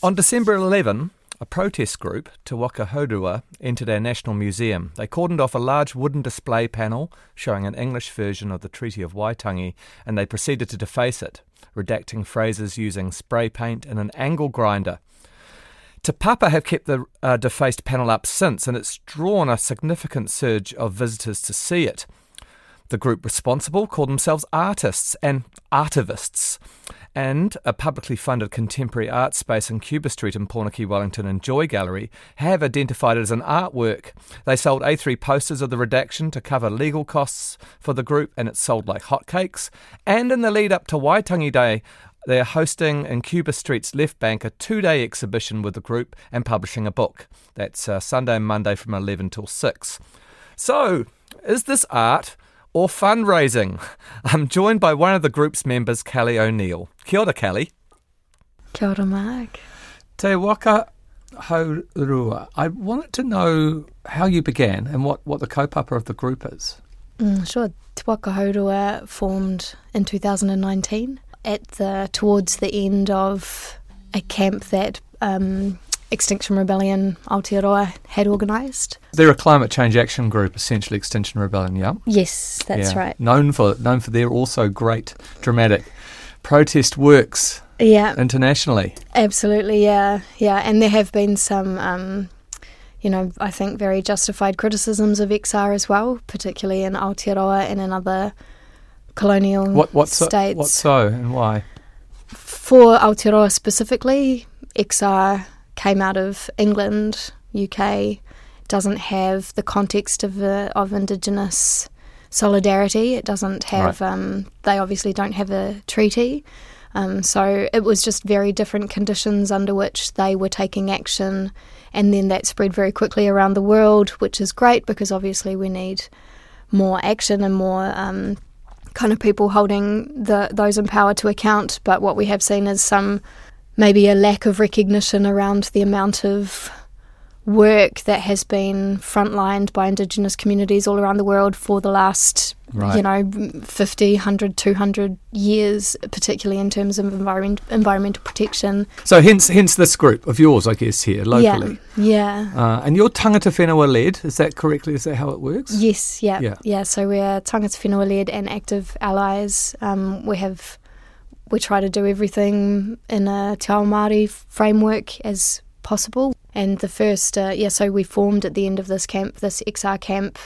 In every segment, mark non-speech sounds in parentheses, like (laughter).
On December 11, a protest group, Te Waka Hourua, entered our National Museum. They cordoned off a large wooden display panel showing an English version of the Treaty of Waitangi and they proceeded to deface it, redacting phrases using spray paint and an angle grinder. Te Papa have kept the uh, defaced panel up since, and it's drawn a significant surge of visitors to see it. The group responsible called themselves artists and artivists and a publicly funded contemporary art space in Cuba Street in Pōneke, Wellington Enjoy Gallery have identified it as an artwork. They sold A3 posters of the redaction to cover legal costs for the group and it sold like hotcakes. And in the lead up to Waitangi Day, they are hosting in Cuba Street's left bank a two day exhibition with the group and publishing a book. That's uh, Sunday and Monday from 11 till 6. So, is this art? Or fundraising. (laughs) I'm joined by one of the group's members, Cally O'Neill. Kia ora, Cally. Kia ora, Mark. Te waka hourua. I wanted to know how you began and what, what the kaupapa of the group is. Mm, sure. Te waka hourua formed in 2019 at the towards the end of a camp that um, Extinction Rebellion Aotearoa had organised. They're a climate change action group, essentially Extinction Rebellion, yeah? Yes, that's yeah. right. Known for known for their also great dramatic protest works yeah. internationally. Absolutely, yeah. Yeah, and there have been some um, you know, I think very justified criticisms of XR as well, particularly in Aotearoa and in other colonial what, what states. So, what so and why? For Aotearoa specifically, XR came out of England, UK, doesn't have the context of uh, of Indigenous solidarity. It doesn't have. Right. Um, they obviously don't have a treaty. Um, so it was just very different conditions under which they were taking action, and then that spread very quickly around the world, which is great because obviously we need more action and more um, kind of people holding the those in power to account. But what we have seen is some maybe a lack of recognition around the amount of work that has been frontlined by Indigenous communities all around the world for the last, right. you know, 50, 100, 200 years, particularly in terms of environment, environmental protection. So hence hence this group of yours, I guess, here locally. Yeah, yeah. Uh, and you're tangata whenua led, is that correctly? Is that how it works? Yes, yeah, yeah. yeah so we're tangata whenua led and active allies. Um, we have we try to do everything in a Te Ao Māori framework as possible. And the first, uh, yeah, so we formed at the end of this camp, this XR camp,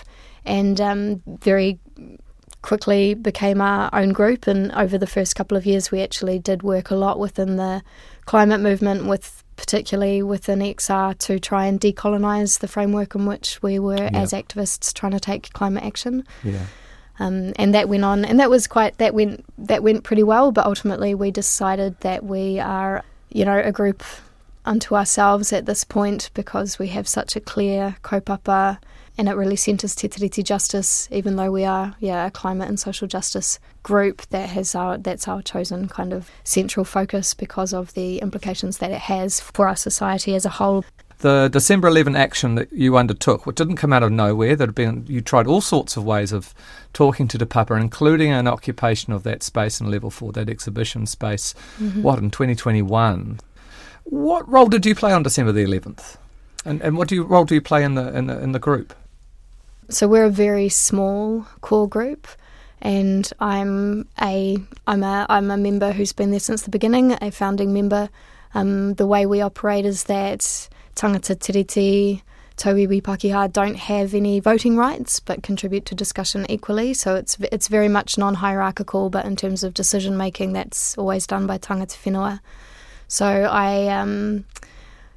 and um, very quickly became our own group. And over the first couple of years, we actually did work a lot within the climate movement, with particularly within XR, to try and decolonise the framework in which we were yeah. as activists trying to take climate action. Yeah. Um, and that went on, and that was quite that went that went pretty well. But ultimately, we decided that we are, you know, a group unto ourselves at this point because we have such a clear kaupapa, and it really centres Te Tiriti justice. Even though we are, yeah, a climate and social justice group that has our that's our chosen kind of central focus because of the implications that it has for our society as a whole the December 11 action that you undertook, which didn't come out of nowhere, that had been you tried all sorts of ways of talking to Te Papa, including an occupation of that space in level four, that exhibition space, mm-hmm. what in 2021. What role did you play on December the 11th, and and what do you, role do you play in the in the in the group? So we're a very small core group and I'm a I'm a I'm a member who's been there since the beginning, a founding member. Um, the way we operate is that tangata tiriti, tauiwi Pakeha don't have any voting rights but contribute to discussion equally. So it's it's very much non-hierarchical, but in terms of decision making, that's always done by tangata whenua. So I, um,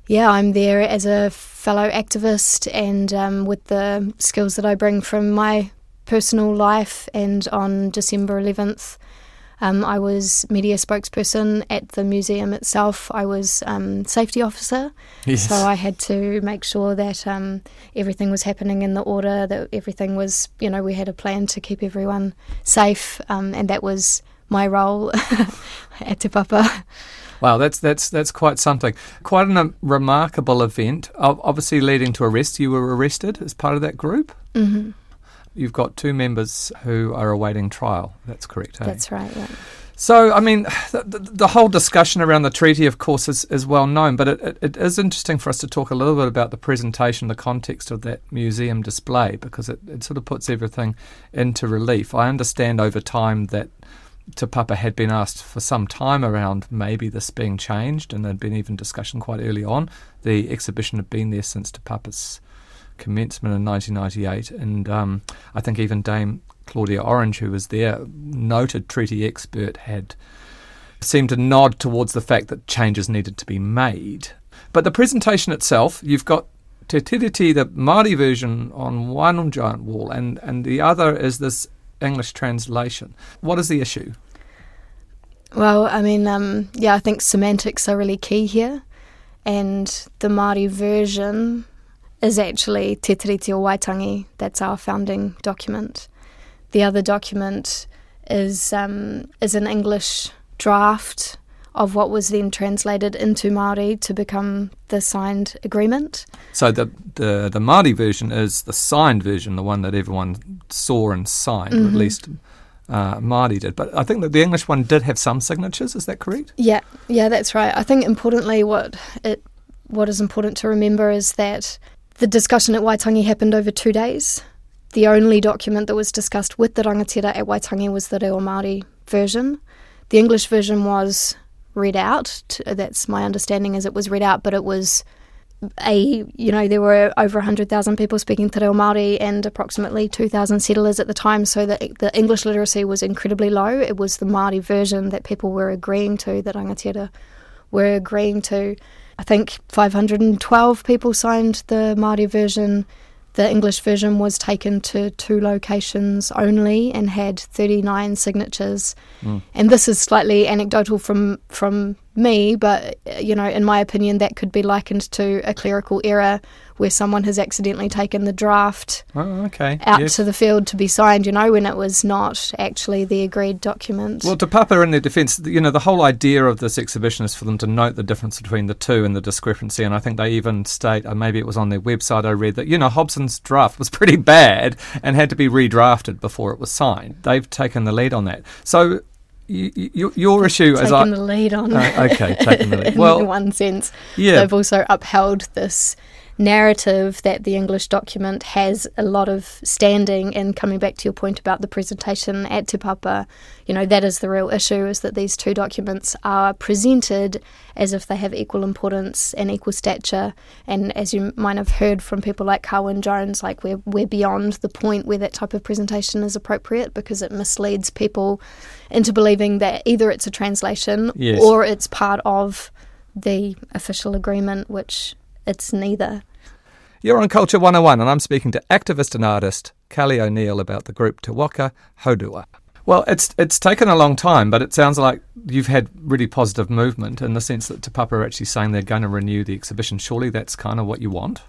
yeah, I'm there as a fellow activist and um, with the skills that I bring from my personal life. And on December 11th, um, I was media spokesperson at the museum itself. I was um, safety officer, yes. so I had to make sure that um, everything was happening in the order. That everything was, you know, we had a plan to keep everyone safe, um, and that was my role (laughs) at Te Papa. Wow, that's that's that's quite something. Quite a remarkable event. Obviously, leading to arrest. You were arrested as part of that group. Mm-hmm. You've got two members who are awaiting trial. That's correct. Hey? That's right. Yeah. So, I mean, the, the, whole discussion around the treaty, of course, is, is well known, but it, it, it is interesting for us to talk a little bit about the presentation, the context of that museum display, because it, it sort of puts everything into relief. I understand over time that Te Papa had been asked for some time around maybe this being changed, and there'd been even discussion quite early on. The exhibition had been there since Te Papa's commencement in 1998, and um, I think even Dame Claudia Orange, who was there, noted treaty expert, had seemed to nod towards the fact that changes needed to be made. But the presentation itself, you've got Te Tiriti, the Māori version, on one giant wall, and, and the other is this English translation. What is the issue? Well, I mean, um, yeah, I think semantics are really key here, and the Māori version is actually Te Tiriti o Waitangi. That's our founding document. The other document is um, is an English draft of what was then translated into Maori to become the signed agreement. So the the the Maori version is the signed version, the one that everyone saw and signed, mm-hmm. or at mm-hmm. least uh, Māori did. But I think that the English one did have some signatures. Is that correct? Yeah, yeah, that's right. I think importantly, what it what is important to remember is that the discussion at Waitangi happened over two days the only document that was discussed with the rangatira at Waitangi was the Reo Māori version. The English version was read out. That's my understanding, as it was read out, but it was a you know there were over 100,000 people speaking Te Reo Māori and approximately 2,000 settlers at the time so that the English literacy was incredibly low it was the Māori version that people were agreeing to that rangatira were agreeing to I think 512 people signed the Māori version the English version was taken to two locations only and had 39 signatures. Mm. And this is slightly anecdotal from from me, but you know, in my opinion, that could be likened to a clerical error where someone has accidentally taken the draft oh, okay. out yes. to the field to be signed, you know, when it was not actually the agreed document. Well, Te Papa in their defence, you know, the whole idea of this exhibition is for them to note the difference between the two and the discrepancy. And I think they even state, or maybe it was on their website I read, that, you know, Hobson's draft was (laughs) pretty bad and had to be redrafted before it was signed. They've taken the lead on that. So you, your issue taking as I the lead on. Uh, okay, taking the (laughs) lead. Well, in one sense, yeah, they've also upheld this narrative that the English document has a lot of standing. And coming back to your point about the presentation at Te Papa, you know, that is the real issue is that these two documents are presented as if they have equal importance and equal stature. And as you might have heard from people like Carwyn Jones, like we're, we're beyond the point where that type of presentation is appropriate because it misleads people into believing that either it's a translation yes. or it's part of the official agreement, which it's neither. You're on Culture 101, and I'm speaking to activist and artist Cally O'Neill about the group Te Waka Hourua. Well, it's it's taken a long time, but it sounds like you've had really positive movement in the sense that Te Papa are actually saying they're going to renew the exhibition. Surely that's kind of what you want?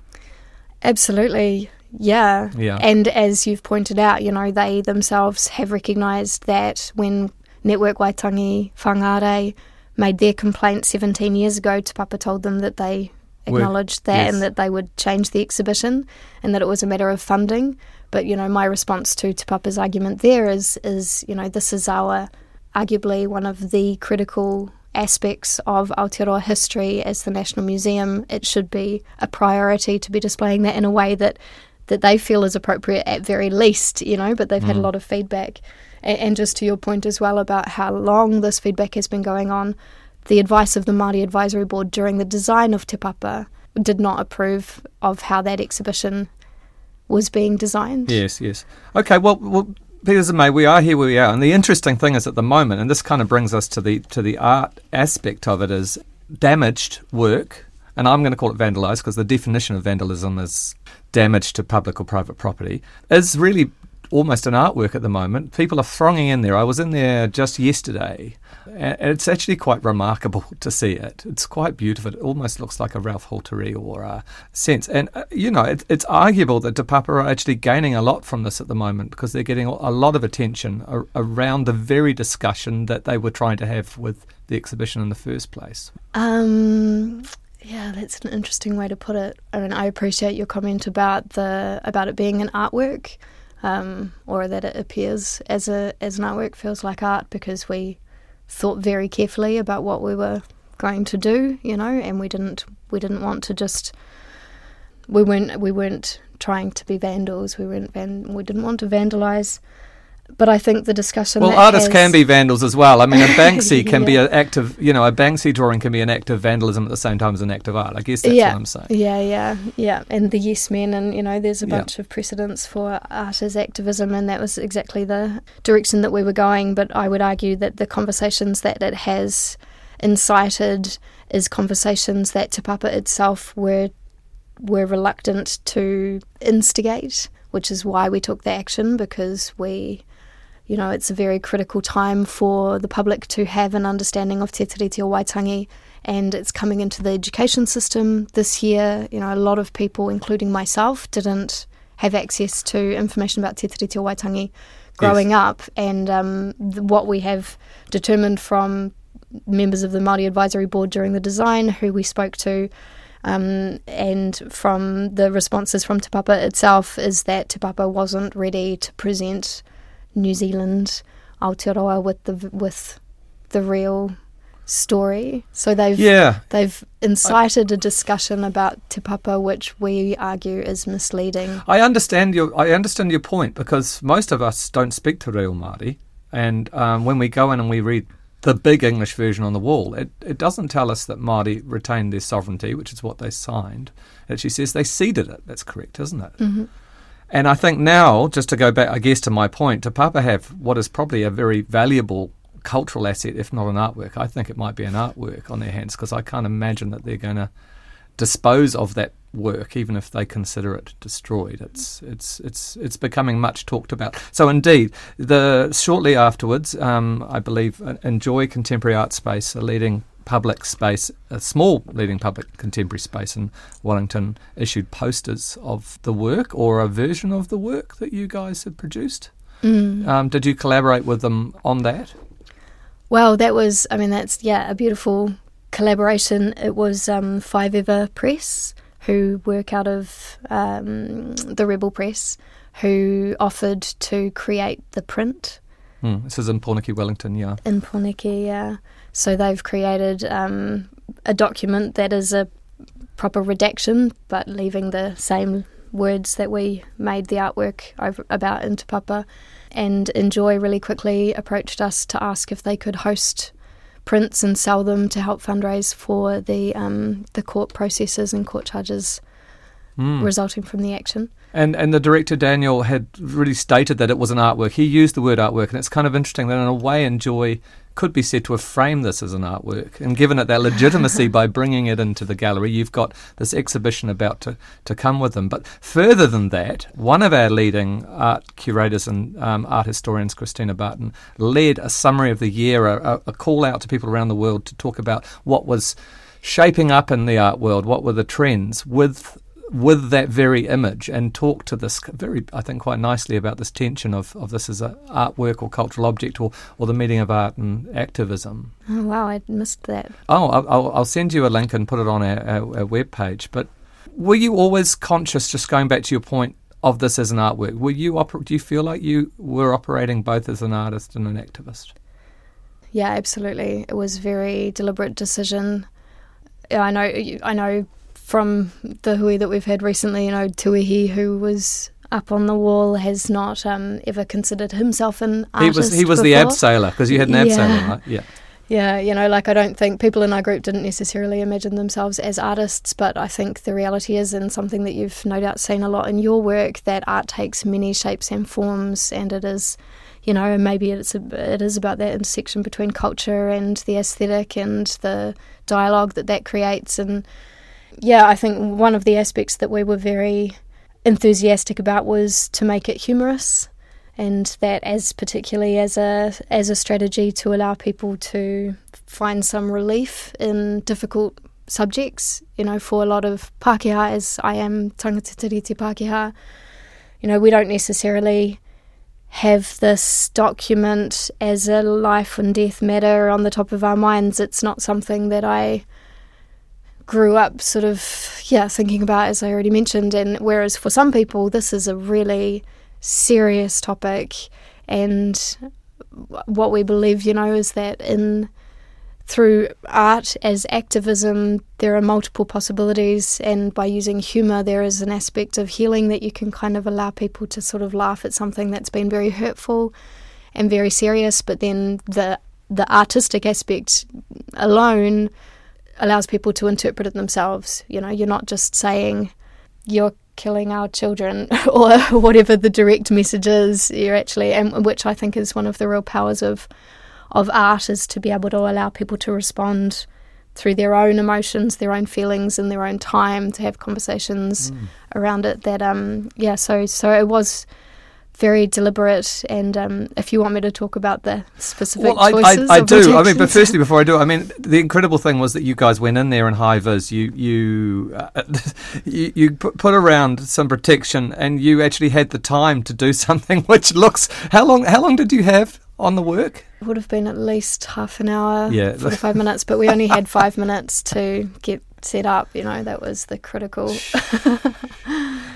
Absolutely, yeah. Yeah. And as you've pointed out, you know, they themselves have recognised that when Network Waitangi Whangarei made their complaint 17 years ago, Te Papa told them that they acknowledged that yes. and that they would change the exhibition and that it was a matter of funding. But you know, my response to Te Papa's argument there is is you know this is our arguably one of the critical aspects of Aotearoa history as the National Museum. It should be a priority to be displaying that in a way that that they feel is appropriate at very least, you know, but they've mm. had a mm. lot of feedback. And, and just to your point as well about how long this feedback has been going on, the advice of the Māori Advisory Board during the design of Te Papa did not approve of how that exhibition was being designed. Yes, yes. Okay, well, well Peters and May, we are here where we are, and the interesting thing is at the moment, and this kind of brings us to the to the art aspect of it, is damaged work, and I'm going to call it vandalised because the definition of vandalism is damage to public or private property, is really almost an artwork at the moment. People are thronging in there. I was in there just yesterday. And it's actually quite remarkable (laughs) to see it. It's quite beautiful. It almost looks like a Ralph Hotere or a sense. And, uh, you know, it, it's arguable that Te Papa are actually gaining a lot from this at the moment because they're getting a lot of attention ar- around the very discussion that they were trying to have with the exhibition in the first place. Um, yeah, that's an interesting way to put it. I mean, I appreciate your comment about the about it being an artwork um, or that it appears as a as an artwork feels like art because we thought very carefully about what we were going to do, you know, and we didn't we didn't want to just we weren't we weren't trying to be vandals. We weren't van, we didn't want to vandalize. But I think the discussion. Well, artists has, can be vandals as well. I mean, a (laughs) Banksy can be an act of, you know, a Banksy drawing can be an act of vandalism at the same time as an act of art. I guess that's yeah. what I'm saying. Yeah, yeah, yeah. And the Yes Men, and you know, there's a bunch yeah. of precedents for art as activism, and that was exactly the direction that we were going. But I would argue that the conversations that it has incited is conversations that Te Papa itself were were reluctant to instigate, which is why we took the action because we, you know, it's a very critical time for the public to have an understanding of Te Tiriti o Waitangi and it's coming into the education system this year. You know, a lot of people, including myself, didn't have access to information about Te Tiriti o Waitangi growing yes. up, and um, th- what we have determined from members of the Māori Advisory Board during the design, who we spoke to, um, and from the responses from Te Papa itself, is that Te Papa wasn't ready to present New Zealand Aotearoa with the with the real story. So they've yeah. they've incited a discussion about Te Papa, which we argue is misleading. I understand your I understand your point because most of us don't speak Te Reo Māori, and um, when we go in and we read the big English version on the wall, it, it doesn't tell us that Māori retained their sovereignty, which is what they signed. It actually says they ceded it. That's correct, isn't it? Mm-hmm. And I think now, just to go back, I guess, to my point, Te Papa have what is probably a very valuable cultural asset, if not an artwork. I think it might be an artwork on their hands because I can't imagine that they're going to dispose of that work, even if they consider it destroyed. It's it's it's it's becoming much talked about. So indeed, the shortly afterwards, um, I believe, uh, Enjoy Contemporary Art Space, a leading public space, a small leading public contemporary space in Wellington, issued posters of the work or a version of the work that you guys had produced. Mm. Um, did you collaborate with them on that? Well, that was, I mean, that's, yeah, a beautiful collaboration. It was um, Five Ever Press, who work out of um, the Rebel Press, who offered to create the print. Mm, this is in Pōneke, Wellington, yeah. In Pōneke, yeah. So they've created um, a document that is a proper redaction, but leaving the same words that we made the artwork about in Te Papa. And Enjoy really quickly approached us to ask if they could host prints and sell them to help fundraise for the um, the court processes and court charges mm. resulting from the action. And and the director Daniel had really stated that it was an artwork. He used the word artwork, and it's kind of interesting that in a way, Enjoy could be said to have framed this as an artwork and given it that legitimacy (laughs) by bringing it into the gallery. You've got this exhibition about to, to come with them. But further than that, one of our leading art curators and um, art historians, Christina Barton, led a summary of the year, a, a call out to people around the world to talk about what was shaping up in the art world, what were the trends with with that very image and talk to this very, I think, quite nicely about this tension of, of this as an artwork or cultural object or, or the meeting of art and activism. Oh, wow, I missed that. Oh, I'll, I'll send you a link and put it on our, our, our web page. But were you always conscious, just going back to your point, of this as an artwork? Were you oper- do you feel like you were operating both as an artist and an activist? Yeah, absolutely. It was a very deliberate decision. I know I know from the hui that we've had recently, you know, Tuihi, who was up on the wall, has not um, ever considered himself an artist. He was he was before. the abseiler because you had an yeah. abseiler, right? Yeah. Yeah, you know, like I don't think people in our group didn't necessarily imagine themselves as artists, but I think the reality is, and something that you've no doubt seen a lot in your work, that art takes many shapes and forms, and it is, you know, maybe it's a, it is about that intersection between culture and the aesthetic and the dialogue that that creates, and yeah, I think one of the aspects that we were very enthusiastic about was to make it humorous and that as particularly as a as a strategy to allow people to find some relief in difficult subjects. You know, for a lot of Pākehā, as I am tangata tiriti Pākehā, you know, we don't necessarily have this document as a life and death matter on the top of our minds. It's not something that I grew up sort of yeah thinking about as I already mentioned and whereas for some people this is a really serious topic and what we believe, you know, is that in through art as activism, there are multiple possibilities, and by using humour, there is an aspect of healing that you can kind of allow people to sort of laugh at something that's been very hurtful and very serious, but then the the artistic aspect alone allows people to interpret it themselves. You know, you're not just saying you're killing our children (laughs) or (laughs) whatever the direct message is. You're actually, and which I think is one of the real powers of of art is to be able to allow people to respond through their own emotions, their own feelings, and their own time to have conversations mm. around it. That um yeah, so so it was very deliberate. And um, if you want me to talk about the specific well, I, choices, I, I do. I mean, but firstly, before I do, I mean, the incredible thing was that you guys went in there in high vis. You you uh, (laughs) you, you put, put around some protection, and you actually had the time to do (laughs) something which looks. How long? How long did you have? on the work? It would have been at least half an hour, yeah. (laughs) 45 minutes, but we only had five minutes to get set up. You know, that was the critical.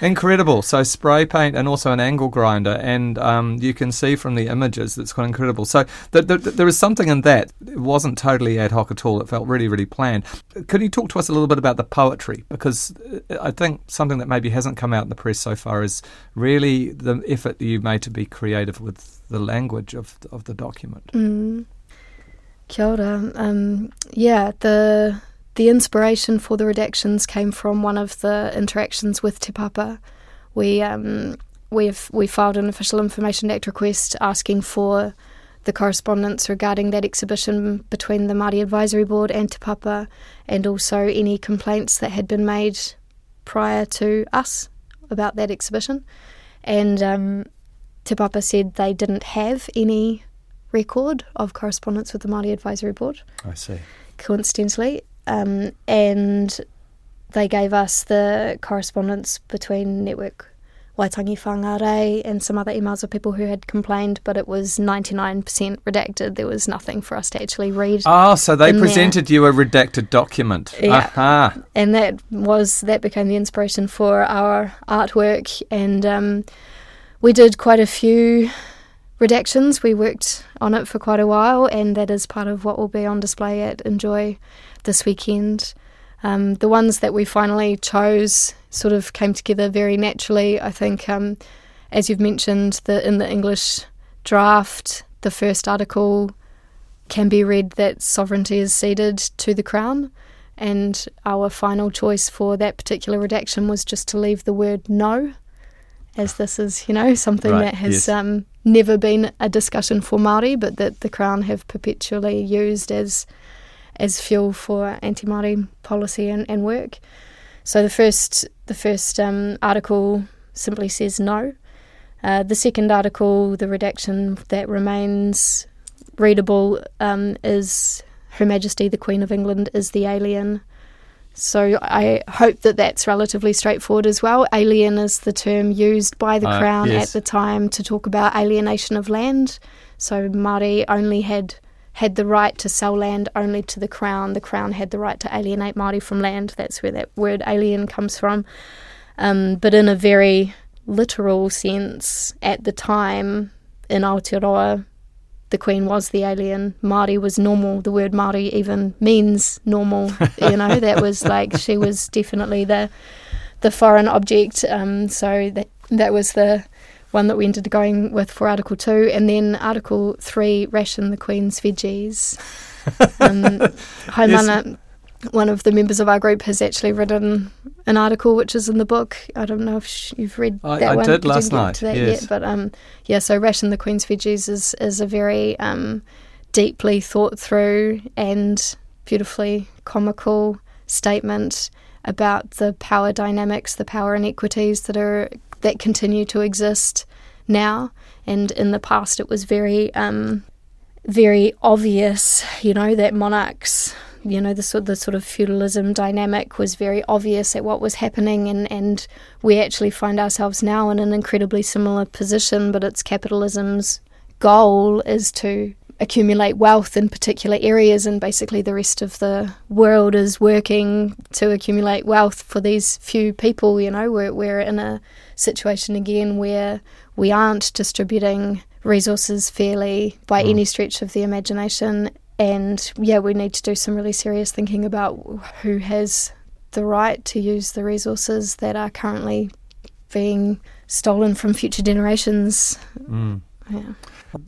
Incredible. So spray paint and also an angle grinder, and um, you can see from the images that's quite incredible. So the, there is something in that. It wasn't totally ad hoc at all. It felt really, really planned. Could you talk to us a little bit about the poetry? Because uh, I think something that maybe hasn't come out in the press so far is really the effort that you made to be creative with the language of of the document. Mm. Kia ora. Um, yeah, the the inspiration for the redactions came from one of the interactions with Te Papa. We um, we've we filed an official information act request asking for the correspondence regarding that exhibition between the Māori Advisory Board and Te Papa, and also any complaints that had been made prior to us about that exhibition. And um, Te Papa said they didn't have any record of correspondence with the Māori Advisory Board. I see. Coincidentally. Um, and they gave us the correspondence between Network Waitangi Whangarei and some other emails of people who had complained, but it was 99% redacted. There was nothing for us to actually read. Oh, so they presented there. you a redacted document. Yeah. Aha. And that was, that became the inspiration for our artwork. And, um, we did quite a few redactions. We worked on it for quite a while, and that is part of what will be on display at Enjoy this weekend. Um, the ones that we finally chose sort of came together very naturally. I think, um, as you've mentioned, the in the English draft, the first article can be read that sovereignty is ceded to the Crown. And our final choice for that particular redaction was just to leave the word no as this is, you know, something right, that has yes. um, never been a discussion for Maori, but that the Crown have perpetually used as as fuel for anti-Maori policy and, and work. So the first the first um, article simply says no. Uh, the second article, the redaction that remains readable, um, is Her Majesty the Queen of England is the alien so I hope that that's relatively straightforward as well. Alien is the term used by the uh, Crown yes. at the time to talk about alienation of land. So Māori only had had the right to sell land only to the Crown. The Crown had the right to alienate Māori from land. That's where that word alien comes from. Um, but in a very literal sense, at the time in Aotearoa, the Queen was the alien. Māori was normal. The word Māori even means normal. (laughs) you know, that was like she was definitely the the foreign object. Um, so that that was the one that we ended up going with for Article Two, and then Article Three, ration the Queen's veggies. (laughs) Um, one of the members of our group has actually written an article which is in the book. I don't know if you've read I, that I one. did last night. To that yes. yet, but um, yeah. So ration the Queen's veggies is is a very um, deeply thought through and beautifully comical statement about the power dynamics, the power inequities that are that continue to exist now, and in the past it was very um, very obvious, you know, that monarchs you know the sort the sort of feudalism dynamic was very obvious at what was happening, and and we actually find ourselves now in an incredibly similar position. But it's capitalism's goal is to accumulate wealth in particular areas, and basically the rest of the world is working to accumulate wealth for these few people. You know, we're we're in a situation again where we aren't distributing resources fairly by Mm. any stretch of the imagination. And yeah, we need to do some really serious thinking about who has the right to use the resources that are currently being stolen from future generations. Mm. Yeah.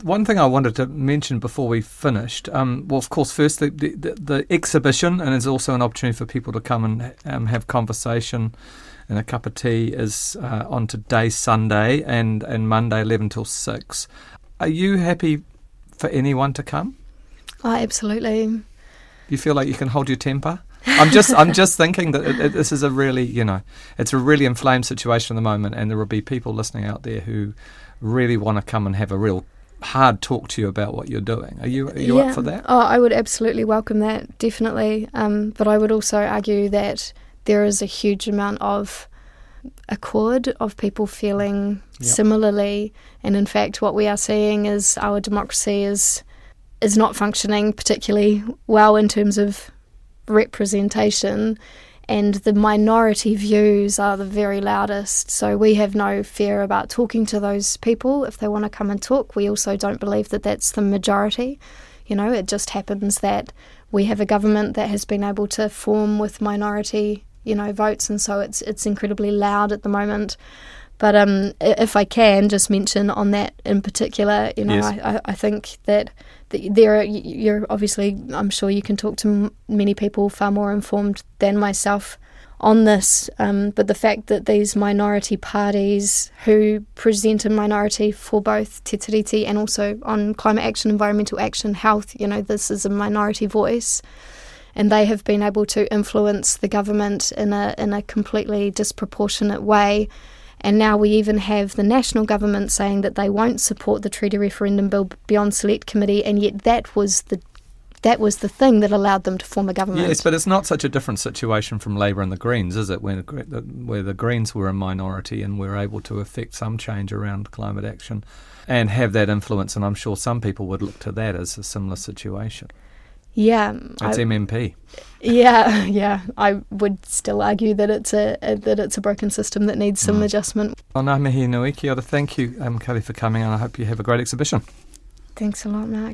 One thing I wanted to mention before we finished, um, well, of course, first the, the, the exhibition, and it's also an opportunity for people to come and um, have conversation and a cup of tea, is uh, on today, Sunday, and, and Monday, 11 till 6. Are you happy for anyone to come? Oh, absolutely. You feel like you can hold your temper? I'm just I'm (laughs) just thinking that it, it, this is a really you know it's a really inflamed situation at the moment, and there will be people listening out there who really want to come and have a real hard talk to you about what you're doing. Are you are you yeah. up for that? Oh, I would absolutely welcome that, definitely. Um, but I would also argue that there is a huge amount of accord of people feeling Yep. similarly, and in fact, what we are seeing is our democracy is is not functioning particularly well in terms of representation. And the minority views are the very loudest. So we have no fear about talking to those people if they want to come and talk. We also don't believe that that's the majority. You know, it just happens that we have a government that has been able to form with minority, you know, votes, and so it's it's incredibly loud at the moment. But um, if I can just mention on that in particular, you know, Yes. I, I, think that th- there are, you're obviously, I'm sure you can talk to many people far more informed than myself on this. Um, but the fact that these minority parties who present a minority for both Te Tiriti and also on climate action, environmental action, health, you know, this is a minority voice. And they have been able to influence the government in a in a completely disproportionate way. And now we even have the national government saying that they won't support the treaty referendum bill beyond select committee, and yet that was the that was the thing that allowed them to form a government. Yes, but it's not such a different situation from Labor and the Greens, is it? Where where the Greens were a minority and were able to affect some change around climate action and have that influence, and I'm sure some people would look to that as a similar situation. Yeah, It's I- MMP. yeah, (laughs) yeah. I would still argue that it's a, a that it's a broken system that needs some Mm. adjustment. Well, ngā mihi nui, kia ora. Thank you, um, Cally, for coming, and I hope you have a great exhibition. Thanks a lot, Mark.